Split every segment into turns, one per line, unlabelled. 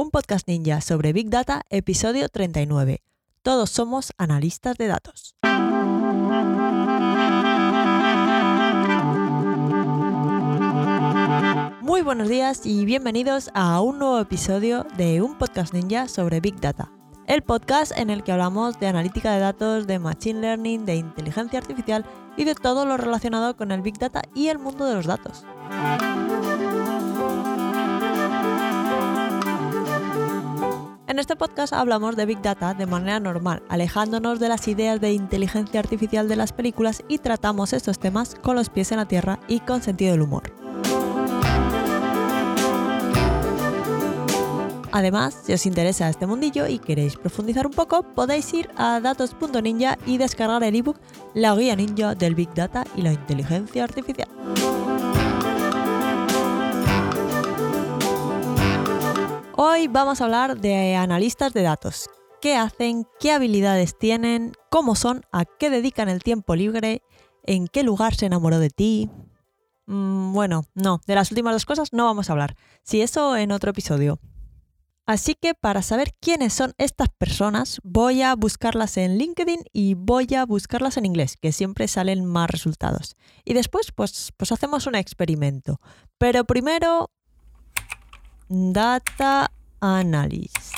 un podcast ninja sobre Big Data, episodio 39. Todos somos analistas de datos. Muy buenos días y bienvenidos a un nuevo episodio de un podcast ninja sobre Big Data. El podcast en el que hablamos de analítica de datos, de machine learning, de inteligencia artificial y de todo lo relacionado con el Big Data y el mundo de los datos. En este podcast hablamos de Big Data de manera normal, alejándonos de las ideas de inteligencia artificial de las películas y tratamos estos temas con los pies en la tierra y con sentido del humor. Además, si os interesa este mundillo y queréis profundizar un poco, podéis ir a datos.ninja y descargar el ebook La guía ninja del Big Data y la inteligencia artificial. Hoy vamos a hablar de analistas de datos. ¿Qué hacen? ¿Qué habilidades tienen? ¿Cómo son? ¿A qué dedican el tiempo libre? ¿En qué lugar se enamoró de ti? Mm, bueno, no, de las últimas dos cosas no vamos a hablar. Si eso en otro episodio. Así que para saber quiénes son estas personas, voy a buscarlas en LinkedIn y voy a buscarlas en inglés, que siempre salen más resultados. Y después, pues, pues hacemos un experimento. Pero primero Data Analyst.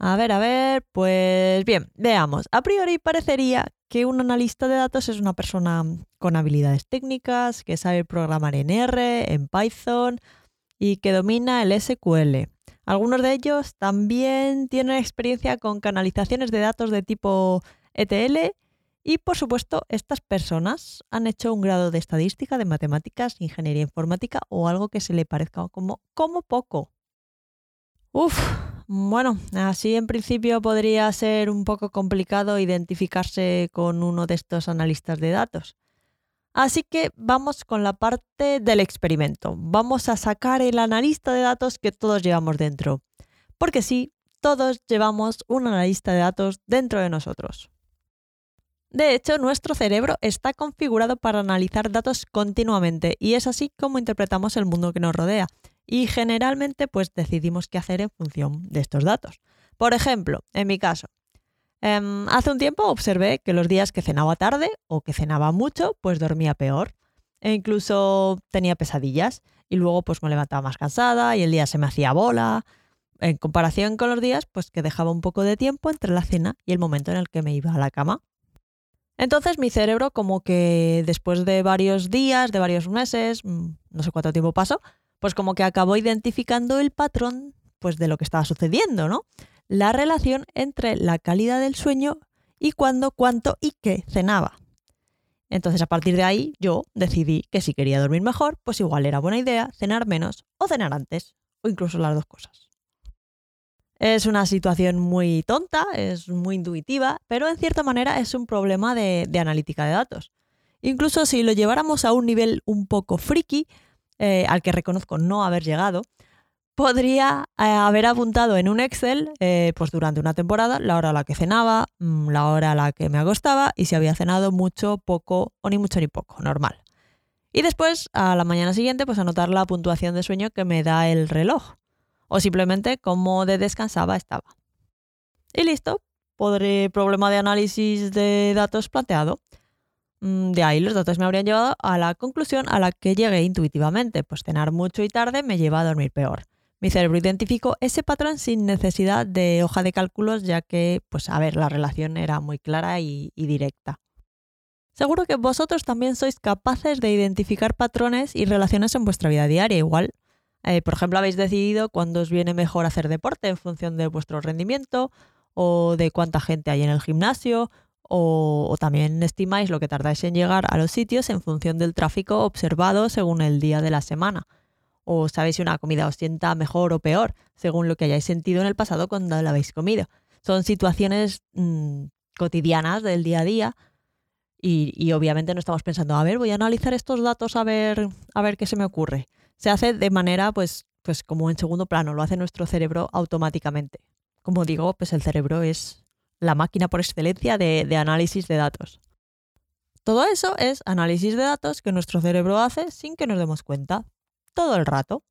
A ver, a ver, pues bien, veamos. A priori parecería que un analista de datos es una persona con habilidades técnicas, que sabe programar en R, en Python y que domina el SQL. Algunos de ellos también tienen experiencia con canalizaciones de datos de tipo ETL y por supuesto, estas personas han hecho un grado de estadística, de matemáticas, ingeniería informática o algo que se le parezca como, como poco. Uf, bueno, así en principio podría ser un poco complicado identificarse con uno de estos analistas de datos. Así que vamos con la parte del experimento. Vamos a sacar el analista de datos que todos llevamos dentro. Porque sí, todos llevamos un analista de datos dentro de nosotros. De hecho, nuestro cerebro está configurado para analizar datos continuamente y es así como interpretamos el mundo que nos rodea. Y generalmente pues decidimos qué hacer en función de estos datos. Por ejemplo, en mi caso, em, hace un tiempo observé que los días que cenaba tarde o que cenaba mucho, pues dormía peor. E incluso tenía pesadillas y luego pues me levantaba más cansada y el día se me hacía bola. En comparación con los días, pues que dejaba un poco de tiempo entre la cena y el momento en el que me iba a la cama. Entonces mi cerebro como que después de varios días, de varios meses, mm, no sé cuánto tiempo pasó, pues como que acabó identificando el patrón pues de lo que estaba sucediendo, ¿no? La relación entre la calidad del sueño y cuándo, cuánto y qué cenaba. Entonces a partir de ahí yo decidí que si quería dormir mejor, pues igual era buena idea cenar menos o cenar antes, o incluso las dos cosas. Es una situación muy tonta, es muy intuitiva, pero en cierta manera es un problema de, analítica de datos. Incluso si lo lleváramos a un nivel un poco friki, eh, al que reconozco no haber llegado, podría eh, haber apuntado en un Excel, eh, pues durante una temporada, la hora a la que cenaba, mm, la hora a la que me acostaba y si había cenado mucho, poco o ni mucho ni poco, normal. Y después, a la mañana siguiente, pues anotar la puntuación de sueño que me da el reloj o simplemente cómo de descansaba estaba. Y listo, podré problema de análisis de datos planteado. Mm, de ahí los datos me habrían llevado a la conclusión a la que llegué intuitivamente, pues cenar mucho y tarde me lleva a dormir peor. Mi cerebro identificó ese patrón sin necesidad de hoja de cálculos, ya que, pues a ver, la relación era muy clara y directa. Seguro que vosotros también sois capaces de identificar patrones y relaciones en vuestra vida diaria. Igual eh, por ejemplo, habéis decidido cuándo os viene mejor hacer deporte en función de vuestro rendimiento o de cuánta gente hay en el gimnasio o, también estimáis lo que tardáis en llegar a los sitios en función del tráfico observado según el día de la semana. O sabéis si una comida os sienta mejor o peor según lo que hayáis sentido en el pasado cuando la habéis comido. Son situaciones mm, cotidianas del día a día y, y, obviamente no estamos pensando, a ver, voy a analizar estos datos a ver, a ver qué se me ocurre se hace de manera, pues, pues como en segundo plano, lo hace nuestro cerebro automáticamente. Como digo, pues el cerebro es la máquina por excelencia de, de análisis de datos. Todo eso es análisis de datos que nuestro cerebro hace sin que nos demos cuenta, todo el rato.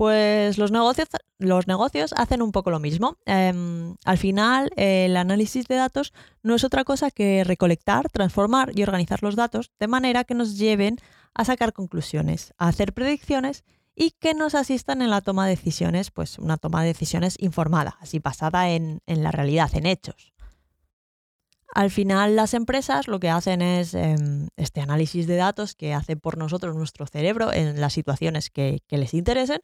Pues los negocios, los negocios hacen un poco lo mismo. Em, al final, el análisis de datos no es otra cosa que recolectar, transformar y organizar los datos de manera que nos lleven a sacar conclusiones, a hacer predicciones y que nos asistan en la toma de decisiones, pues una toma de decisiones informada, así basada en, la realidad, en hechos. Al final las empresas lo que hacen es em, este análisis de datos que hace por nosotros nuestro cerebro en las situaciones que, les interesen,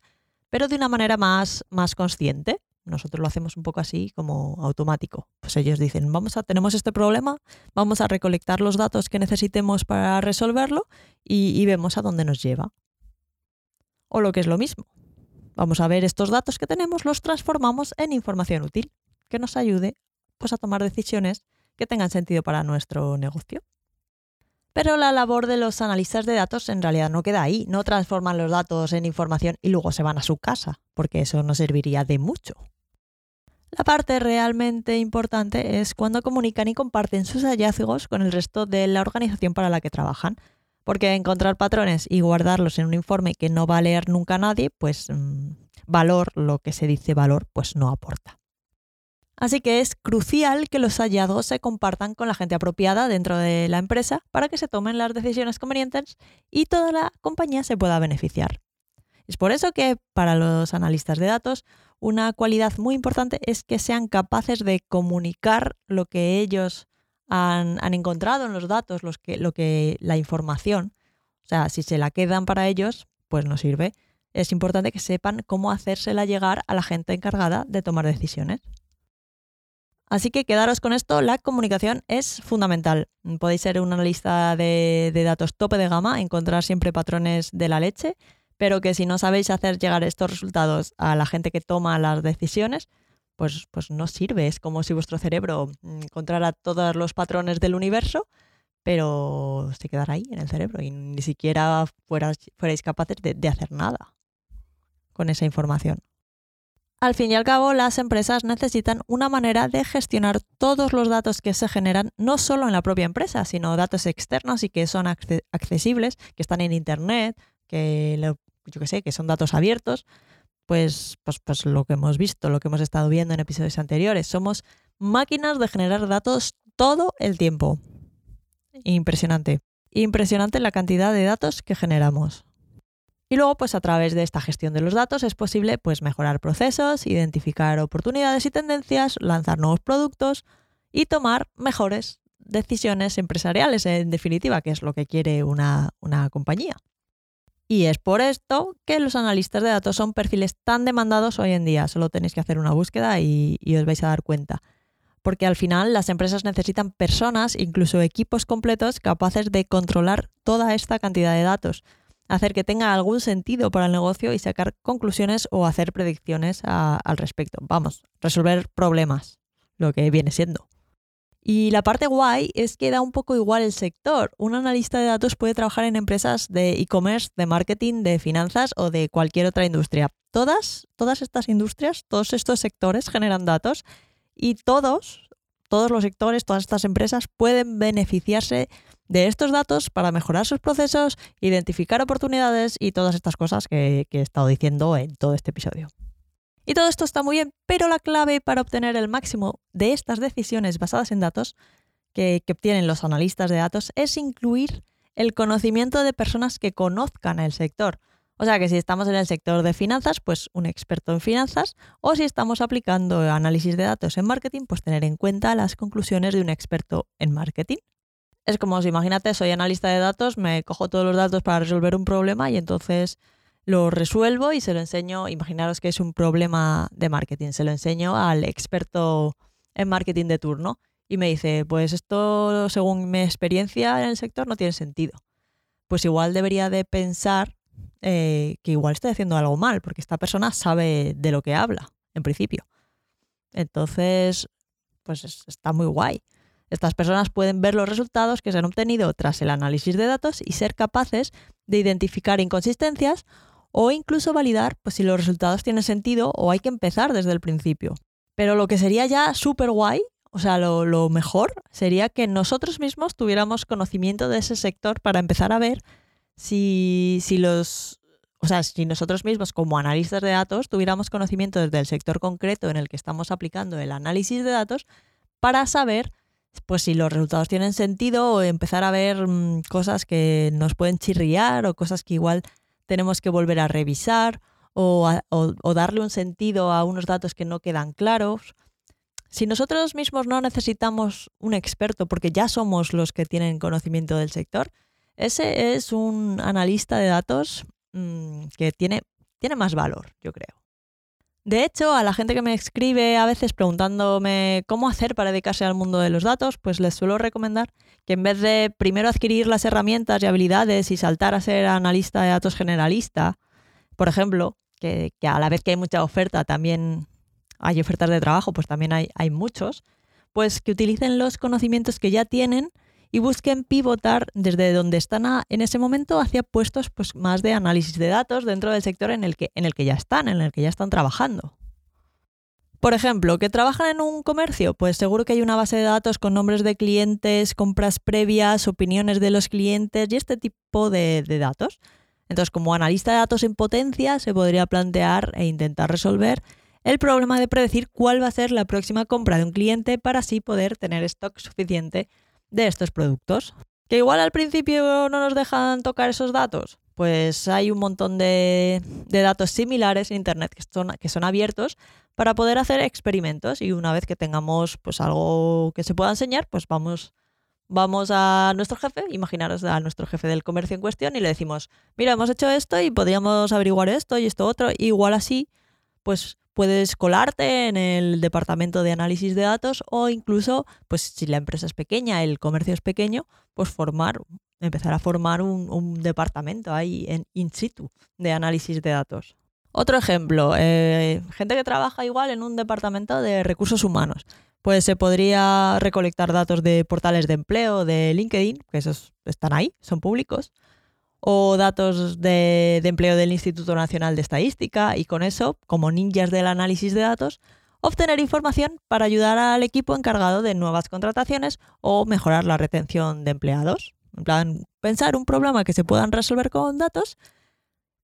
pero de una manera más, más consciente. Nosotros lo hacemos un poco así como automático. Pues ellos dicen, vamos a, tenemos este problema, vamos a recolectar los datos que necesitemos para resolverlo y vemos a dónde nos lleva o lo que es lo mismo. Vamos a ver estos datos que tenemos, los transformamos en información útil que nos ayude pues, a tomar decisiones que tengan sentido para nuestro negocio. Pero la labor de los analistas de datos en realidad no queda ahí, no transforman los datos en información y luego se van a su casa, porque eso no serviría de mucho. La parte realmente importante es cuando comunican y comparten sus hallazgos con el resto de la organización para la que trabajan, porque encontrar patrones y guardarlos en un informe que no va a leer nunca nadie, pues mm, valor, lo que se dice valor, pues no aporta. Así que es crucial que los hallazgos se compartan con la gente apropiada dentro de la empresa para que se tomen las decisiones convenientes y toda la compañía se pueda beneficiar. Es por eso que para los analistas de datos una cualidad muy importante es que sean capaces de comunicar lo que ellos han, encontrado en los datos lo que, la información. O sea, si se la quedan para ellos, pues no sirve. Es importante que sepan cómo hacérsela llegar a la gente encargada de tomar decisiones. Así que quedaros con esto, la comunicación es fundamental. Podéis ser un analista de, datos tope de gama, encontrar siempre patrones de la leche, pero que si no sabéis hacer llegar estos resultados a la gente que toma las decisiones, pues, pues no sirve. Es como si vuestro cerebro mm, encontrara todos los patrones del universo, pero se quedara ahí en el cerebro y ni siquiera fuerais, capaces de hacer nada con esa información. Al fin y al cabo, las empresas necesitan una manera de gestionar todos los datos que se generan, no solo en la propia empresa, sino datos externos y que son accesibles, que están en Internet, que yo que sé, que son datos abiertos, pues, pues, pues lo que hemos visto, lo que hemos estado viendo en episodios anteriores. Somos máquinas de generar datos todo el tiempo. Impresionante. Impresionante la cantidad de datos que generamos. Y luego, pues a través de esta gestión de los datos es posible pues, mejorar procesos, identificar oportunidades y tendencias, lanzar nuevos productos y tomar mejores decisiones empresariales, en definitiva, que es lo que quiere una, una compañía. Y es por esto que los analistas de datos son perfiles tan demandados hoy en día. Solo tenéis que hacer una búsqueda y, os vais a dar cuenta. Porque al final las empresas necesitan personas, incluso equipos completos, capaces de controlar toda esta cantidad de datos, hacer que tenga algún sentido para el negocio y sacar conclusiones o hacer predicciones al respecto. Vamos, resolver problemas, lo que viene siendo. Y la parte guay es que da un poco igual el sector. Un analista de datos puede trabajar en empresas de e-commerce, de marketing, de finanzas o de cualquier otra industria. Todas, todas estas industrias, todos estos sectores generan datos y todos, todos los sectores, todas estas empresas pueden beneficiarse de estos datos para mejorar sus procesos, identificar oportunidades y todas estas cosas que, que he estado diciendo en todo este episodio. Y todo esto está muy bien, pero la clave para obtener el máximo de estas decisiones basadas en datos que, obtienen los analistas de datos es incluir el conocimiento de personas que conozcan el sector. O sea que si estamos en el sector de finanzas, pues un experto en finanzas, o si estamos aplicando análisis de datos en marketing, pues tener en cuenta las conclusiones de un experto en marketing. Es como si imagínate, soy analista de datos, me cojo todos los datos para resolver un problema y entonces lo resuelvo y se lo enseño, imaginaros que es un problema de marketing, se lo enseño al experto en marketing de turno y me dice, pues esto según mi experiencia en el sector no tiene sentido. Pues igual debería de pensar eh, que igual estoy haciendo algo mal, porque esta persona sabe de lo que habla, en principio. Entonces, pues está muy guay. Estas personas pueden ver los resultados que se han obtenido tras el análisis de datos y ser capaces de identificar inconsistencias o incluso validar pues, si los resultados tienen sentido o hay que empezar desde el principio. Pero lo que sería ya súper guay, o sea, lo, mejor sería que nosotros mismos tuviéramos conocimiento de ese sector para empezar a ver si, si los o sea, si nosotros mismos como analistas de datos tuviéramos conocimiento desde el sector concreto en el que estamos aplicando el análisis de datos para saber pues si los resultados tienen sentido o empezar a ver mm, cosas que nos pueden chirriar o cosas que igual tenemos que volver a revisar o, o darle un sentido a unos datos que no quedan claros. Si nosotros mismos no necesitamos un experto porque ya somos los que tienen conocimiento del sector, ese es un analista de datos mm, que tiene, tiene más valor, yo creo. De hecho, a la gente que me escribe a veces preguntándome cómo hacer para dedicarse al mundo de los datos, pues les suelo recomendar que en vez de primero adquirir las herramientas y habilidades y saltar a ser analista de datos generalista, por ejemplo, que, a la vez que hay mucha oferta, también hay ofertas de trabajo, pues también hay, hay muchos, pues que utilicen los conocimientos que ya tienen y busquen pivotar desde donde están en ese momento hacia puestos pues, más de análisis de datos dentro del sector en el, que, en el que ya están, en el que ya están trabajando. Por ejemplo, que trabajan en un comercio, pues seguro que hay una base de datos con nombres de clientes, compras previas, opiniones de los clientes y este tipo de, de datos. Entonces, como analista de datos en potencia, se podría plantear e intentar resolver el problema de predecir cuál va a ser la próxima compra de un cliente para así poder tener stock suficiente de estos productos. Que igual al principio no nos dejan tocar esos datos. Pues hay un montón de, datos similares en Internet que son, que son abiertos para poder hacer experimentos y una vez que tengamos pues algo que se pueda enseñar, pues vamos, vamos a nuestro jefe, imaginaros a nuestro jefe del comercio en cuestión y le decimos, mira, hemos hecho esto y podríamos averiguar esto y esto otro, igual así, pues puedes colarte en el departamento de análisis de datos o incluso, pues si la empresa es pequeña, el comercio es pequeño, pues formar, empezar a formar un, departamento ahí en in situ de análisis de datos. Otro ejemplo, eh, gente que trabaja igual en un departamento de recursos humanos. Pues se podría recolectar datos de portales de empleo, de LinkedIn, que esos están ahí, son públicos o datos de, empleo del Instituto Nacional de Estadística y con eso, como ninjas del análisis de datos, obtener información para ayudar al equipo encargado de nuevas contrataciones o mejorar la retención de empleados. En plan, pensar un problema que se puedan resolver con datos,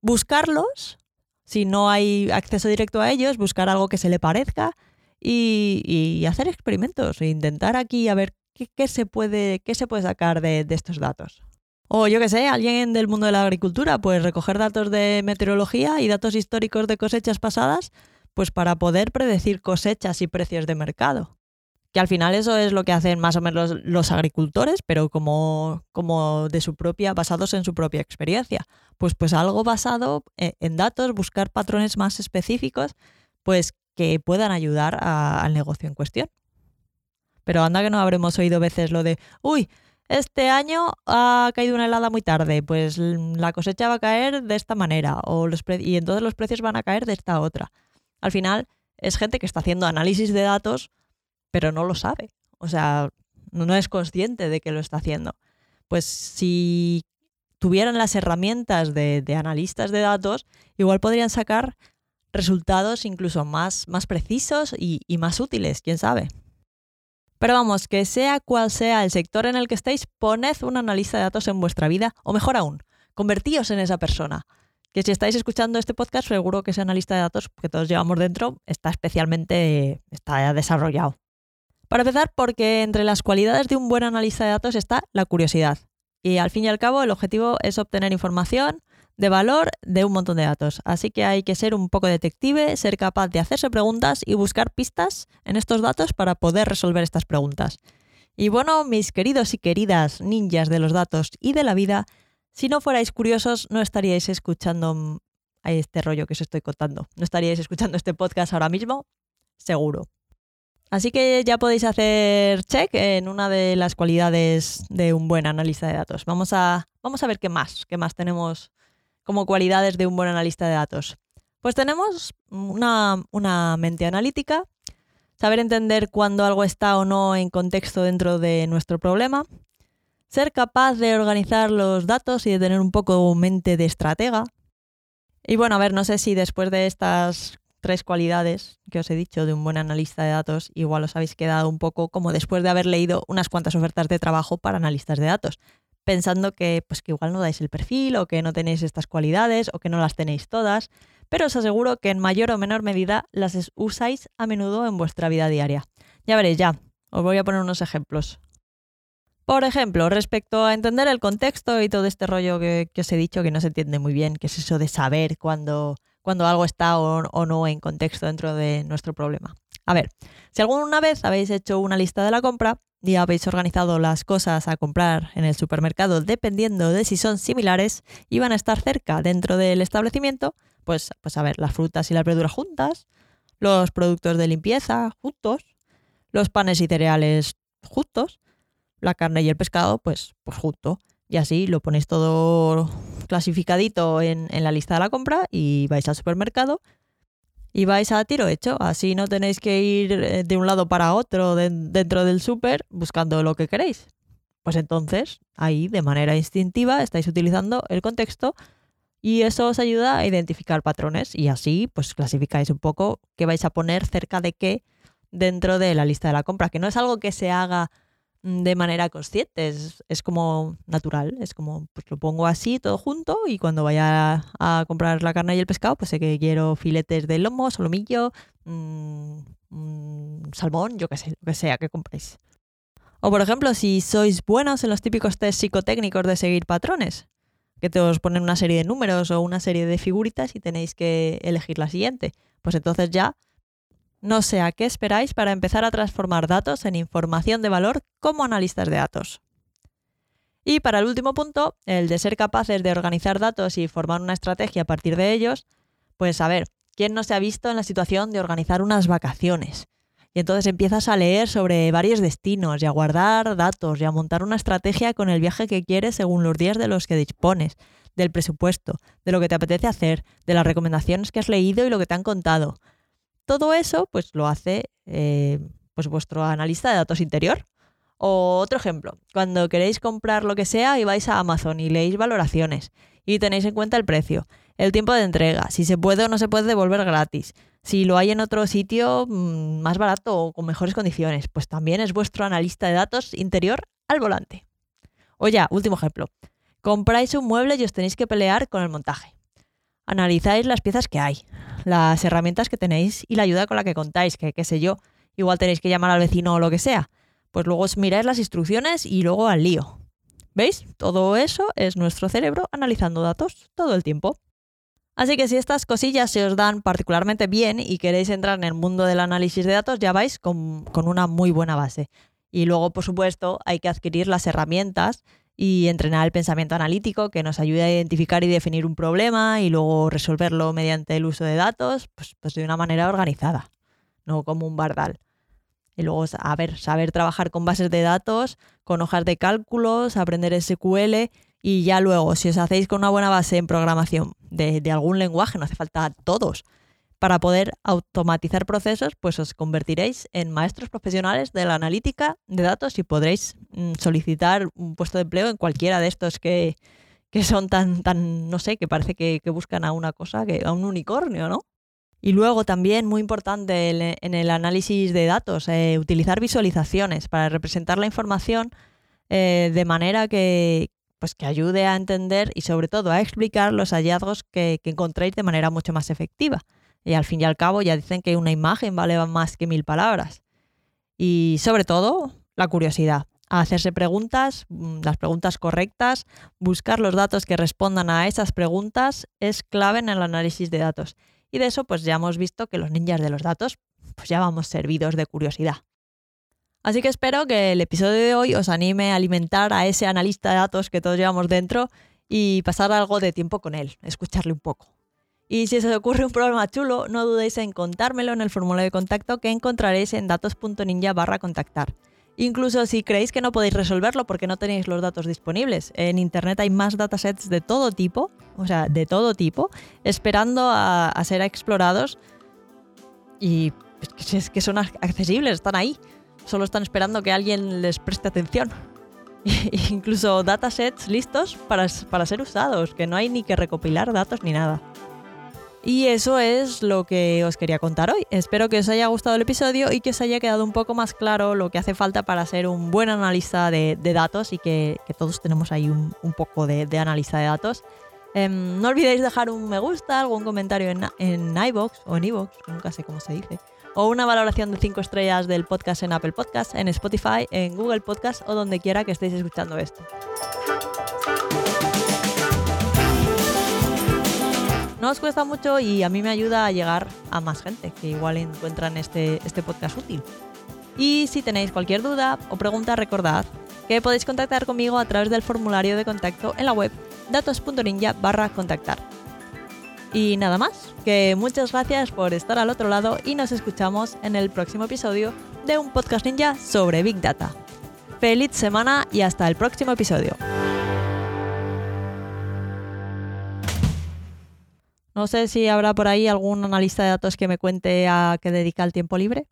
buscarlos, si no hay acceso directo a ellos, buscar algo que se le parezca y, hacer experimentos e intentar aquí a ver qué, se, puede, qué se puede sacar de estos datos. O yo qué sé, alguien del mundo de la agricultura, pues recoger datos de meteorología y datos históricos de cosechas pasadas, pues para poder predecir cosechas y precios de mercado. Que al final eso es lo que hacen más o menos los, agricultores, pero como, como de su propia, basados en su propia experiencia. Pues, pues algo basado e, en datos, buscar patrones más específicos, pues que puedan ayudar al negocio en cuestión. Pero anda que no habremos oído veces lo de, uy, este año ha caído una helada muy tarde, pues la cosecha va a caer de esta manera o los y entonces los precios van a caer de esta otra. Al final es gente que está haciendo análisis de datos, pero no lo sabe. O sea, no es consciente de que lo está haciendo. Pues si tuvieran las herramientas de, analistas de datos, igual podrían sacar resultados incluso más, más precisos y, y más útiles, quién sabe. Pero vamos, que sea cual sea el sector en el que estéis, poned una analista de datos en vuestra vida, o mejor aún, convertíos en esa persona. Que si estáis escuchando este podcast, seguro que ese analista de datos que todos llevamos dentro está especialmente está desarrollado. Para empezar, porque entre las cualidades de un buen analista de datos está la curiosidad. Y al fin y al cabo, el objetivo es obtener información, de valor de un montón de datos. Así que hay que ser un poco detective, ser capaz de hacerse preguntas y buscar pistas en estos datos para poder resolver estas preguntas. Y bueno, mis queridos y queridas ninjas de los datos y de la vida, si no fuerais curiosos, no estaríais escuchando este rollo que os estoy contando. No estaríais escuchando este podcast ahora mismo, seguro. Así que ya podéis hacer check en una de las cualidades de un buen analista de datos. Vamos a, vamos a ver qué más, qué más tenemos como cualidades de un buen analista de datos? Pues tenemos una, mente analítica, saber entender cuándo algo está o no en contexto dentro de nuestro problema, ser capaz de organizar los datos y de tener un poco mente de estratega. Y bueno, a ver, no sé si después de estas tres cualidades que os he dicho de un buen analista de datos, igual os habéis quedado un poco como después de haber leído unas cuantas ofertas de trabajo para analistas de datos. Pensando que, pues, que igual no dais el perfil o que no tenéis estas cualidades o que no las tenéis todas, pero os aseguro que en mayor o menor medida las usáis a menudo en vuestra vida diaria. Ya veréis, ya, os voy a poner unos ejemplos. Por ejemplo, respecto a entender el contexto y todo este rollo que, os he dicho que no se entiende muy bien, que es eso de saber cuándo, algo está o, no en contexto dentro de nuestro problema. A ver, si alguna vez habéis hecho una lista de la compra y habéis organizado las cosas a comprar en el supermercado dependiendo de si son similares y van a estar cerca dentro del establecimiento, pues, pues a ver, las frutas y las verduras juntas, los productos de limpieza juntos, los panes y cereales juntos, la carne y el pescado, pues, pues junto. Y así lo ponéis todo clasificadito en, en, la lista de la compra y vais al supermercado y vais a tiro hecho. Así no tenéis que ir eh, de un lado para otro dentro del súper buscando lo que queréis. Pues entonces, ahí de manera instintiva estáis utilizando el contexto y eso os ayuda a identificar patrones y así pues clasificáis un poco qué vais a poner cerca de qué dentro de la lista de la compra, que no es algo que se haga de manera consciente, es, como natural, es como pues lo pongo así todo junto y cuando vaya a comprar la carne y el pescado, pues sé que quiero filetes de lomo, solomillo, mmm, salmón, yo qué sé, lo que sea que compréis. O por ejemplo, si sois buenos en los típicos test psicotécnicos de seguir patrones, que te os ponen una serie de números o una serie de figuritas y tenéis que elegir la siguiente, pues entonces ya no sé a qué esperáis para empezar a transformar datos en información de valor como analistas de datos. Y para el último punto, el de ser capaces de organizar datos y formar una estrategia a partir de ellos, pues a ver, ¿quién no se ha visto en la situación de organizar unas vacaciones? Y entonces empiezas a leer sobre varios destinos y a guardar datos y a montar una estrategia con el viaje que quieres según los días de los que dispones, del presupuesto, de lo que te apetece hacer, de las recomendaciones que has leído y lo que te han contado todo eso pues lo hace eh, pues vuestro analista de datos interior. O otro ejemplo, cuando queréis comprar lo que sea y vais a Amazon y leéis valoraciones y tenéis en cuenta el precio, el tiempo de entrega, si se puede o no se puede devolver gratis, si lo hay en otro sitio mm, más barato o con mejores condiciones, pues también es vuestro analista de datos interior al volante. O ya, último ejemplo, compráis un mueble y os tenéis que pelear con el montaje. Analizáis las piezas que hay, las herramientas que tenéis y la ayuda con la que contáis, que qué sé yo, igual tenéis que llamar al vecino o lo que sea. Pues luego os miráis las instrucciones y luego al lío. ¿Veis? Todo eso es nuestro cerebro analizando datos todo el tiempo. Así que si estas cosillas se os dan particularmente bien y queréis entrar en el mundo del análisis de datos, ya vais con, con una muy buena base. Y luego, por supuesto, hay que adquirir las herramientas y entrenar el pensamiento analítico que nos ayude a identificar y definir un problema y luego resolverlo mediante el uso de datos, pues, pues de una manera organizada, no como un bardal. Y luego, a saber trabajar con bases de datos, con hojas de cálculos, aprender SQL y ya luego, si os hacéis con una buena base en programación de, de algún lenguaje, no hace falta todos, para poder automatizar procesos, pues os convertiréis en maestros profesionales de la analítica de datos y podréis mm, solicitar un puesto de empleo en cualquiera de estos que, son tan, tan, no sé, que parece que, buscan a una cosa, que, a un unicornio, ¿no? Y luego también, muy importante en el análisis de datos, eh, utilizar visualizaciones para representar la información eh, de manera que, pues que ayude a entender y sobre todo a explicar los hallazgos que, que encontréis de manera mucho más efectiva. Y al fin y al cabo ya dicen que una imagen vale más que mil palabras. Y sobre todo, la curiosidad. hacerse preguntas, mm, las preguntas correctas, buscar los datos que respondan a esas preguntas es clave en el análisis de datos. Y de eso pues ya hemos visto que los ninjas de los datos pues ya vamos servidos de curiosidad. Así que espero que el episodio de hoy os anime a alimentar a ese analista de datos que todos llevamos dentro y pasar algo de tiempo con él, escucharle un poco. Y si se os ocurre un problema chulo, no dudéis en contármelo en el formulario de contacto que encontraréis en datos.ninja barra contactar. Incluso si creéis que no podéis resolverlo porque no tenéis los datos disponibles, en Internet hay más datasets de todo tipo, o sea, de todo tipo, esperando a, ser explorados y es que son accesibles, están ahí. Solo están esperando que alguien les preste atención. Incluso datasets listos para, para ser usados, que no hay ni que recopilar datos ni nada. Y eso es lo que os quería contar hoy. Espero que os haya gustado el episodio y que os haya quedado un poco más claro lo que hace falta para ser un buen analista de, datos y que, todos tenemos ahí un, poco de, analista de datos. Em, no olvidéis dejar un me gusta, algún comentario en, en iVoox o en iVoox, nunca sé cómo se dice. O una valoración de 5 estrellas del podcast en Apple Podcast, en Spotify, en Google Podcast o donde quiera que estéis escuchando esto. No os cuesta mucho y a mí me ayuda a llegar a más gente que igual encuentran este, este podcast útil. Y si tenéis cualquier duda o pregunta, recordad que podéis contactar conmigo a través del formulario de contacto en la web datos.ninja barra contactar. Y nada más, que muchas gracias por estar al otro lado y nos escuchamos en el próximo episodio de un podcast ninja sobre Big Data. Feliz semana y hasta el próximo episodio. No sé si habrá por ahí algún analista de datos que me cuente a qué dedica el tiempo libre.